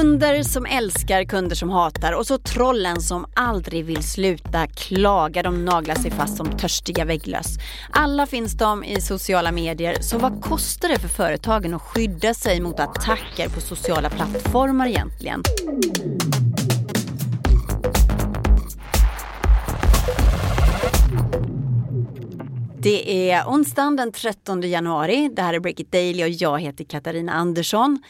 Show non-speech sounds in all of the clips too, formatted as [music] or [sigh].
Kunder som älskar, kunder som hatar och så trollen som aldrig vill sluta klaga. De naglar sig fast som törstiga vägglöss. Alla finns de i sociala medier, så vad kostar det för företagen att skydda sig mot attacker på sociala plattformar egentligen? Det är onsdagen den 13 januari. Det här är Break It Daily och jag heter Katarina Andersson.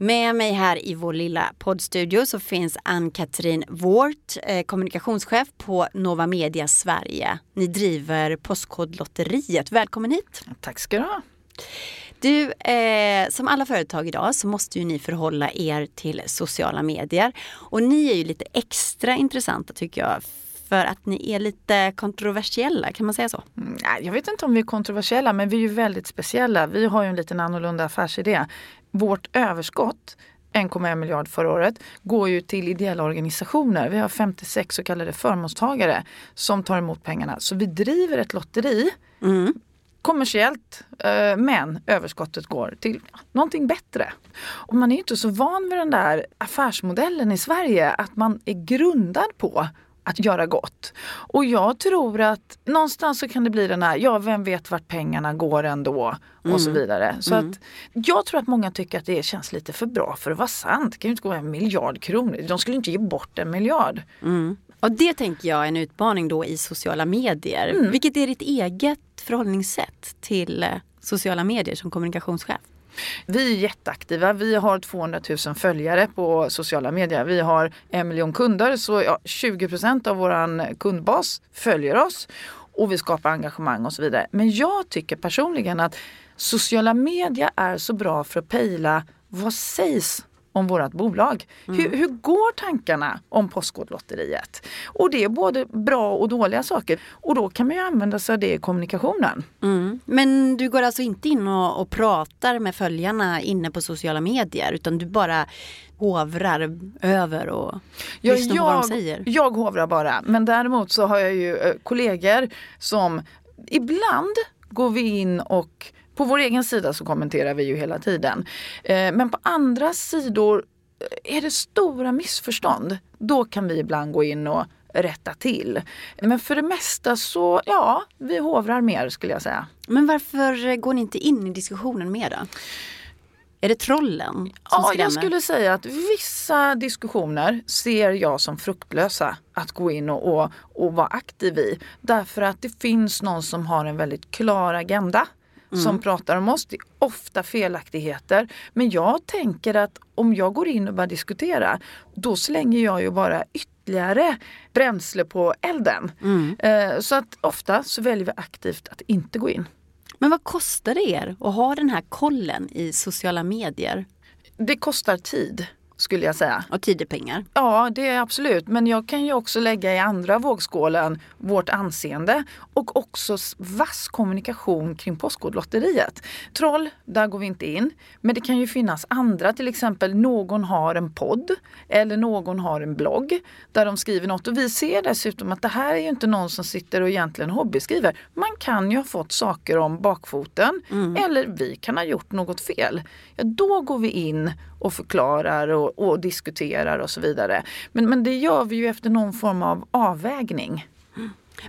Med mig här i vår lilla poddstudio så finns Ann-Katrin Wårt, eh, kommunikationschef på Nova Media Sverige. Ni driver Postkodlotteriet. Välkommen hit! Tack ska du ha! Du, eh, som alla företag idag så måste ju ni förhålla er till sociala medier. Och ni är ju lite extra intressanta tycker jag för att ni är lite kontroversiella, kan man säga så? Mm, jag vet inte om vi är kontroversiella men vi är ju väldigt speciella. Vi har ju en liten annorlunda affärsidé. Vårt överskott 1,1 miljard förra året går ju till ideella organisationer. Vi har 56 så kallade förmånstagare som tar emot pengarna. Så vi driver ett lotteri mm. kommersiellt eh, men överskottet går till någonting bättre. Och man är inte så van vid den där affärsmodellen i Sverige att man är grundad på att göra gott. Och jag tror att någonstans så kan det bli den här, ja vem vet vart pengarna går ändå och mm. så vidare. Så mm. att jag tror att många tycker att det känns lite för bra för att vara sant. Det kan ju inte gå en miljard kronor. De skulle inte ge bort en miljard. Mm. Och det tänker jag är en utmaning då i sociala medier. Mm. Vilket är ditt eget förhållningssätt till eh, sociala medier som kommunikationschef? Vi är jätteaktiva. Vi har 200 000 följare på sociala medier. Vi har en miljon kunder så ja, 20% av vår kundbas följer oss och vi skapar engagemang och så vidare. Men jag tycker personligen att sociala medier är så bra för att pejla vad sägs om vårt bolag. Mm. Hur, hur, går tankarna om Postkodlotteriet? Och det är både bra och dåliga saker. Och då kan man ju använda sig av det i kommunikationen. Mm. Men du går alltså inte in och, och pratar med följarna inne på sociala medier utan du bara hovrar över och ja, lyssnar jag, på vad de säger? Jag hovrar bara. Men däremot så har jag ju eh, kollegor som ibland går vi in och på vår egen sida så kommenterar vi ju hela tiden. Eh, men på andra sidor eh, är det stora missförstånd, då kan vi ibland gå in och rätta till. Men för det mesta så, ja, vi hovrar mer skulle jag säga. Men varför går ni inte in i diskussionen mer då? Är det trollen som Ja, skrämmer? jag skulle säga att vissa diskussioner ser jag som fruktlösa att gå in och, och, och vara aktiv i. Därför att det finns någon som har en väldigt klar agenda mm. som pratar om oss. Det är ofta felaktigheter. Men jag tänker att om jag går in och börjar diskutera, då slänger jag ju bara ytterligare bränsle på elden. Mm. Eh, så att ofta så väljer vi aktivt att inte gå in. Men vad kostar det er att ha den här kollen i sociala medier? Det kostar tid skulle jag säga. Och tid är pengar? Ja, det är absolut. Men jag kan ju också lägga i andra vågskålen vårt anseende och också vass kommunikation kring Postkodlotteriet. Troll, där går vi inte in. Men det kan ju finnas andra, till exempel någon har en podd eller någon har en blogg där de skriver något. Och vi ser dessutom att det här är ju inte någon som sitter och egentligen hobbyskriver. Man kan ju ha fått saker om bakfoten mm. eller vi kan ha gjort något fel. Ja, då går vi in och förklarar och, och, diskuterar och så vidare. Men, men det gör vi ju efter någon form av avvägning.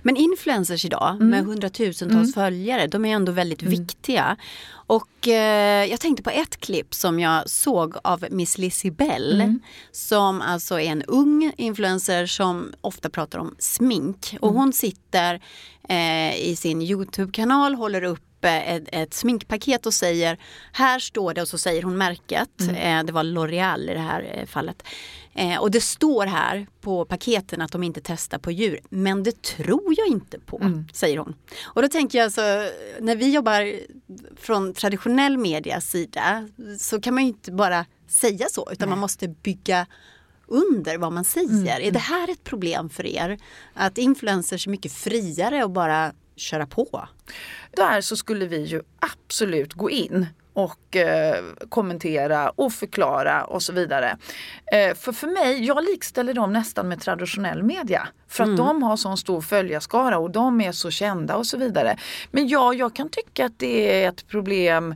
Men influencers idag mm. med hundratusentals mm. följare, de är ändå väldigt mm. viktiga. Och eh, jag tänkte på ett klipp som jag såg av Miss Lizzie Bell mm. som alltså är en ung influencer som ofta pratar om smink. Och mm. hon sitter eh, i sin Youtube-kanal, håller upp ett, ett, sminkpaket och säger här står det och så säger hon märket. Mm. Eh, det var L'Oreal i det här eh, fallet. Eh, och det står här på paketen att de inte testar på djur. Men det tror jag inte på, mm. säger hon. Och då tänker jag så, när vi jobbar från traditionell medias sida så kan man ju inte bara säga så utan Nej. man måste bygga under vad man säger. Mm. Är det här ett problem för er? Att influencers är mycket friare och bara köra på? Där så skulle vi ju absolut gå in och eh, kommentera och förklara och så vidare. Eh, för för mig, jag likställer dem nästan med traditionell media. För att mm. de har sån stor följarskara och de är så kända och så vidare. Men ja, jag kan tycka att det är ett problem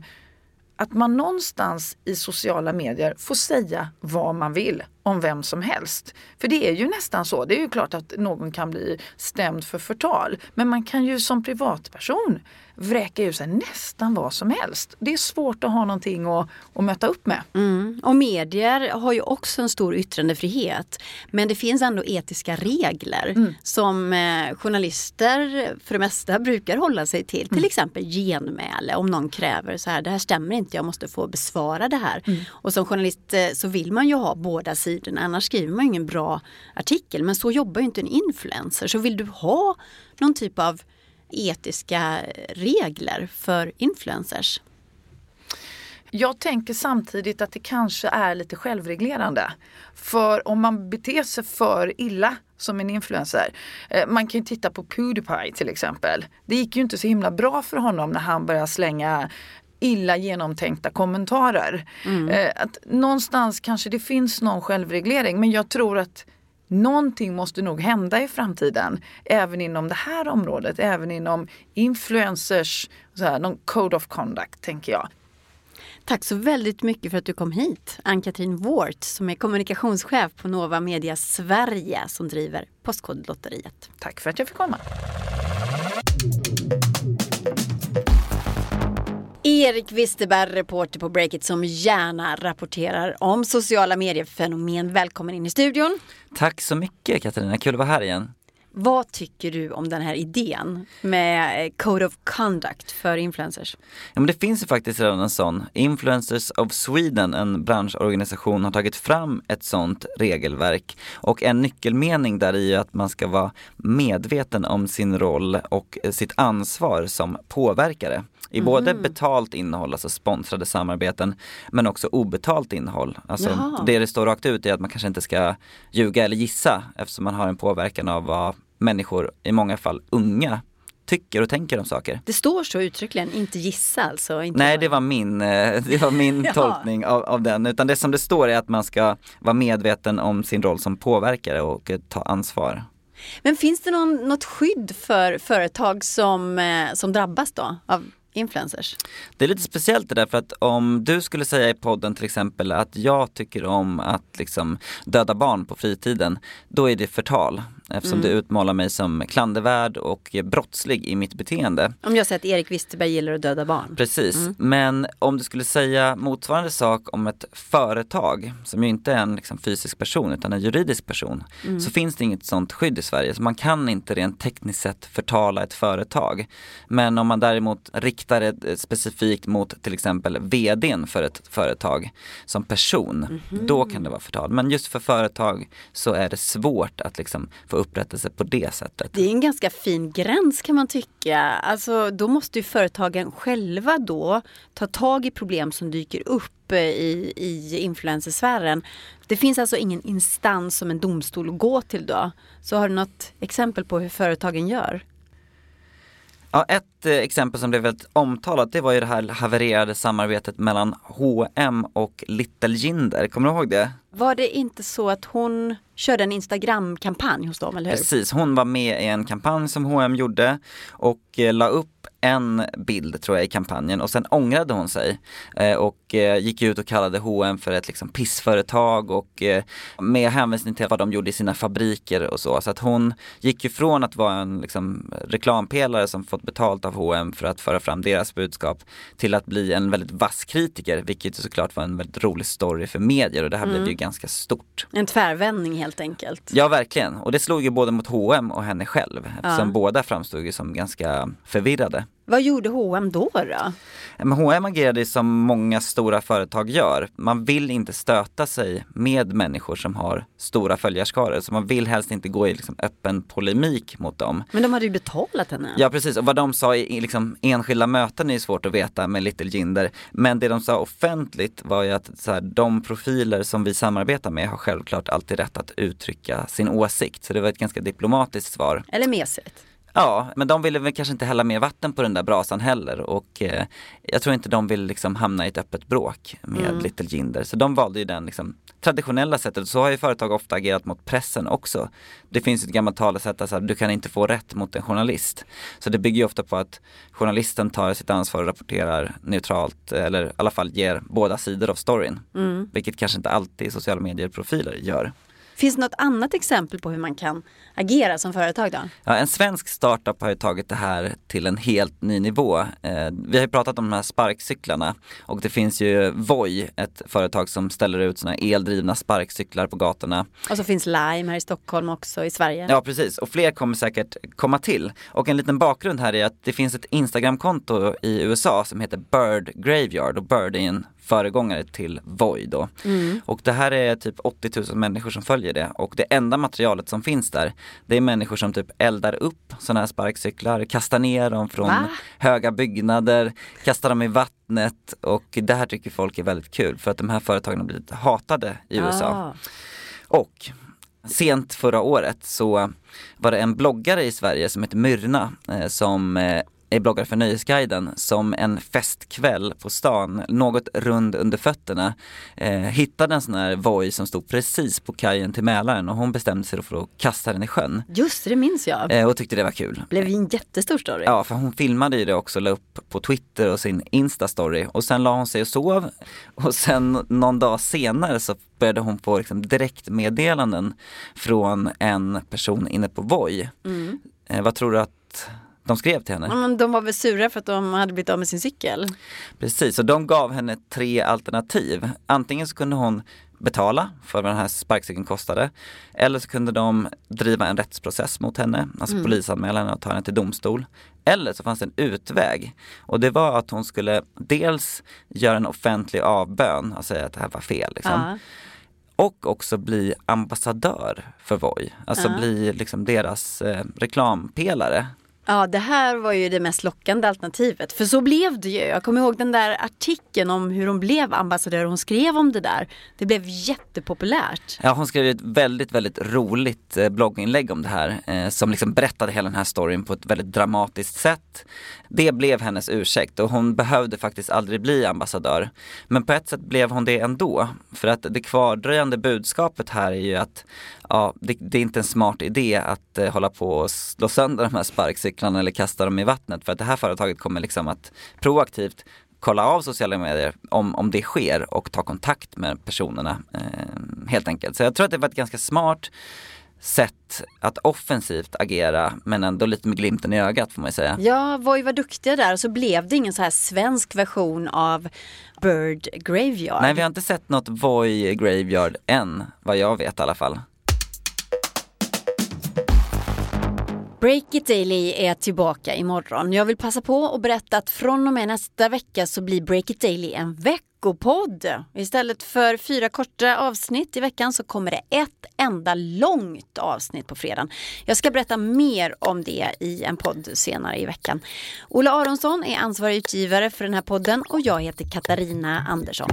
att man någonstans i sociala medier får säga vad man vill om vem som helst. För det är ju nästan så. Det är ju klart att någon kan bli stämd för förtal. Men man kan ju som privatperson vräka ur sig nästan vad som helst. Det är svårt att ha någonting att, att möta upp med. Mm. Och medier har ju också en stor yttrandefrihet. Men det finns ändå etiska regler mm. som eh, journalister för det mesta brukar hålla sig till. Till mm. exempel genmäle om någon kräver så här, det här stämmer inte, jag måste få besvara det här. Mm. Och som journalist eh, så vill man ju ha båda tiden, annars skriver man ingen bra artikel. Men så jobbar ju inte en influencer. Så vill du ha någon typ av etiska regler för influencers? Jag tänker samtidigt att det kanske är lite självreglerande. För om man beter sig för illa som en influencer. Eh, man kan ju titta på Pewdiepie till exempel. Det gick ju inte så himla bra för honom när han började slänga illa genomtänkta kommentarer. Mm. Eh, att någonstans kanske det finns någon självreglering men jag tror att någonting måste nog hända i framtiden. Även inom det här området, även inom influencers, så här, någon code of conduct tänker jag. Tack så väldigt mycket för att du kom hit. Ann-Katrin Wårt som är kommunikationschef på Nova Media Sverige som driver Postkodlotteriet. Tack för att jag fick komma. Erik Wisterberg, reporter på Breakit som gärna rapporterar om sociala mediefenomen. Välkommen in i studion. Tack så mycket Katarina, kul att vara här igen. Vad tycker du om den här idén med Code of Conduct för influencers? Ja, men det finns ju faktiskt redan en sån. Influencers of Sweden, en branschorganisation, har tagit fram ett sånt regelverk. Och en nyckelmening där är att man ska vara medveten om sin roll och sitt ansvar som påverkare. I mm. både betalt innehåll, alltså sponsrade samarbeten, men också obetalt innehåll. Alltså det det står rakt ut är att man kanske inte ska ljuga eller gissa eftersom man har en påverkan av vad människor, i många fall unga, tycker och tänker om saker. Det står så uttryckligen, inte gissa alltså? Inte Nej, det var min, eh, det var min [laughs] tolkning av, av den. Utan det som det står är att man ska vara medveten om sin roll som påverkare och ta ansvar. Men finns det någon, något skydd för företag som, eh, som drabbas då av influencers? Det är lite speciellt det där för att om du skulle säga i podden till exempel att jag tycker om att liksom döda barn på fritiden, då är det förtal eftersom mm. du utmålar mig som klandervärd och brottslig i mitt beteende. Om jag säger att Erik Wisterberg gillar att döda barn. Precis, mm. men om du skulle säga motsvarande sak om ett företag som ju inte är en liksom, fysisk person utan en juridisk person mm. så finns det inget sånt skydd i Sverige så man kan inte rent tekniskt sett förtala ett företag. Men om man däremot riktar det specifikt mot till exempel vdn för ett företag som person, -hmm. då kan det vara förtal. Men just för företag så är det svårt att liksom få få upprättelse på det sättet. Det är en ganska fin gräns kan man tycka. Alltså, då måste ju företagen själva då ta tag i problem som dyker upp eh, i, i influencersfären. Det finns alltså ingen instans som en domstol att gå till då. Så har du något exempel på hur företagen gör? Ja, ett eh, exempel som blev väldigt omtalat det var ju det här havererade samarbetet mellan H&M och Little Jinder. Kommer du ihåg det? Var det inte så att hon körde en Instagram-kampanj hos dem, eller hur? Precis, hon var med i en kampanj som H&M gjorde och eh, la upp en bild tror jag i kampanjen och sen ångrade hon sig eh, och gick ut och kallade H&M för ett liksom pissföretag och eh, med hänvisning till vad de gjorde i sina fabriker och så. Så att hon gick ju från att vara en liksom, reklampelare som fått betalt av H&M för att föra fram deras budskap till att bli en väldigt vass kritiker vilket såklart var en väldigt rolig story för medier och det här mm. blev ju ganska stort. En tvärvändning helt enkelt. Ja verkligen och det slog ju både mot H&M och henne själv eftersom ja. båda framstod ju som ganska förvirrade. Vad gjorde H&M då? då? Men H&M agerade som många stora företag gör. Man vill inte stöta sig med människor som har stora följarskaror. Så man vill helst inte gå i liksom öppen polemik mot dem. Men de hade ju betalat henne. Ja precis, och vad de sa i liksom enskilda möten är svårt att veta med Little Jinder. Men det de sa offentligt var ju att så här, de profiler som vi samarbetar med har självklart alltid rätt att uttrycka sin åsikt. Så det var ett ganska diplomatiskt svar. Eller mesigt. Ja, men de ville väl kanske inte hälla mer vatten på den där brasan heller och eh, jag tror inte de vill liksom hamna i ett öppet bråk med mm. Little Jinder. Så de valde ju den liksom traditionella sättet. Så har ju företag ofta agerat mot pressen också. Det finns ett gammalt talesätt att du kan inte få rätt mot en journalist. Så det bygger ju ofta på att journalisten tar sitt ansvar och rapporterar neutralt eller i alla fall ger båda sidor av storyn. Mm. Vilket kanske inte alltid sociala medier-profiler gör. Finns det något annat exempel på hur man kan agera som företag då? Ja, en svensk startup har ju tagit det här till en helt ny nivå. Eh, vi har ju pratat om de här sparkcyklarna och det finns ju Voi, ett företag som ställer ut sådana eldrivna sparkcyklar på gatorna. Och så finns Lime här i Stockholm också i Sverige. Ja precis och fler kommer säkert komma till. Och en liten bakgrund här är att det finns ett Instagramkonto i USA som heter Bird Graveyard och Bird är en föregångare till Voi då. Mm. Och det här är typ 80 000 människor som följer det och det enda materialet som finns där det är människor som typ eldar upp sådana här sparkcyklar, kastar ner dem från Va? höga byggnader, kastar dem i vattnet och det här tycker folk är väldigt kul för att de här företagen har blivit hatade i USA. Ah. Och sent förra året så var det en bloggare i Sverige som heter Myrna eh, som är bloggare för Nöjesguiden som en festkväll på stan, något rund under fötterna, eh, hittade en sån här Voi som stod precis på kajen till Mälaren och hon bestämde sig för att kasta den i sjön. Just det, minns jag. Eh, och tyckte det var kul. Blev en jättestor story. Ja, för hon filmade ju det också la upp på Twitter och sin Insta-story och sen la hon sig och sov och sen någon dag senare så började hon få liksom direktmeddelanden från en person inne på Voi. Mm. Eh, vad tror du att de skrev till henne. men de var väl sura för att de hade blivit av med sin cykel. Precis, och de gav henne tre alternativ. Antingen så kunde hon betala för vad den här sparkcykeln kostade. Eller så kunde de driva en rättsprocess mot henne, alltså mm. polisanmäla henne och ta henne till domstol. Eller så fanns det en utväg och det var att hon skulle dels göra en offentlig avbön och säga att det här var fel. Liksom. Ja. Och också bli ambassadör för Voi, alltså ja. bli liksom deras eh, reklampelare. Ja, det här var ju det mest lockande alternativet. För så blev det ju. Jag kommer ihåg den där artikeln om hur hon blev ambassadör. Hon skrev om det där. Det blev jättepopulärt. Ja, hon skrev ett väldigt, väldigt roligt eh, blogginlägg om det här. Eh, som liksom berättade hela den här storyn på ett väldigt dramatiskt sätt. Det blev hennes ursäkt och hon behövde faktiskt aldrig bli ambassadör. Men på ett sätt blev hon det ändå. För att det kvardröjande budskapet här är ju att ja, det, det, är inte en smart idé att eh, hålla på och slå sönder de här sparkcyklarna eller kasta dem i vattnet för att det här företaget kommer liksom att proaktivt kolla av sociala medier om, om det sker och ta kontakt med personerna eh, helt enkelt. Så jag tror att det var ett ganska smart sätt att offensivt agera men ändå lite med glimten i ögat får man säga. Ja, Voi var duktiga där och så blev det ingen så här svensk version av Bird Graveyard. Nej, vi har inte sett något Voi Graveyard än, vad jag vet i alla fall. Break It Daily är tillbaka imorgon. Jag vill passa på att berätta att från och med nästa vecka så blir Break It Daily en veckopodd. Istället för fyra korta avsnitt i veckan så kommer det ett enda långt avsnitt på fredagen. Jag ska berätta mer om det i en podd senare i veckan. Ola Aronsson är ansvarig utgivare för den här podden och jag heter Katarina Andersson.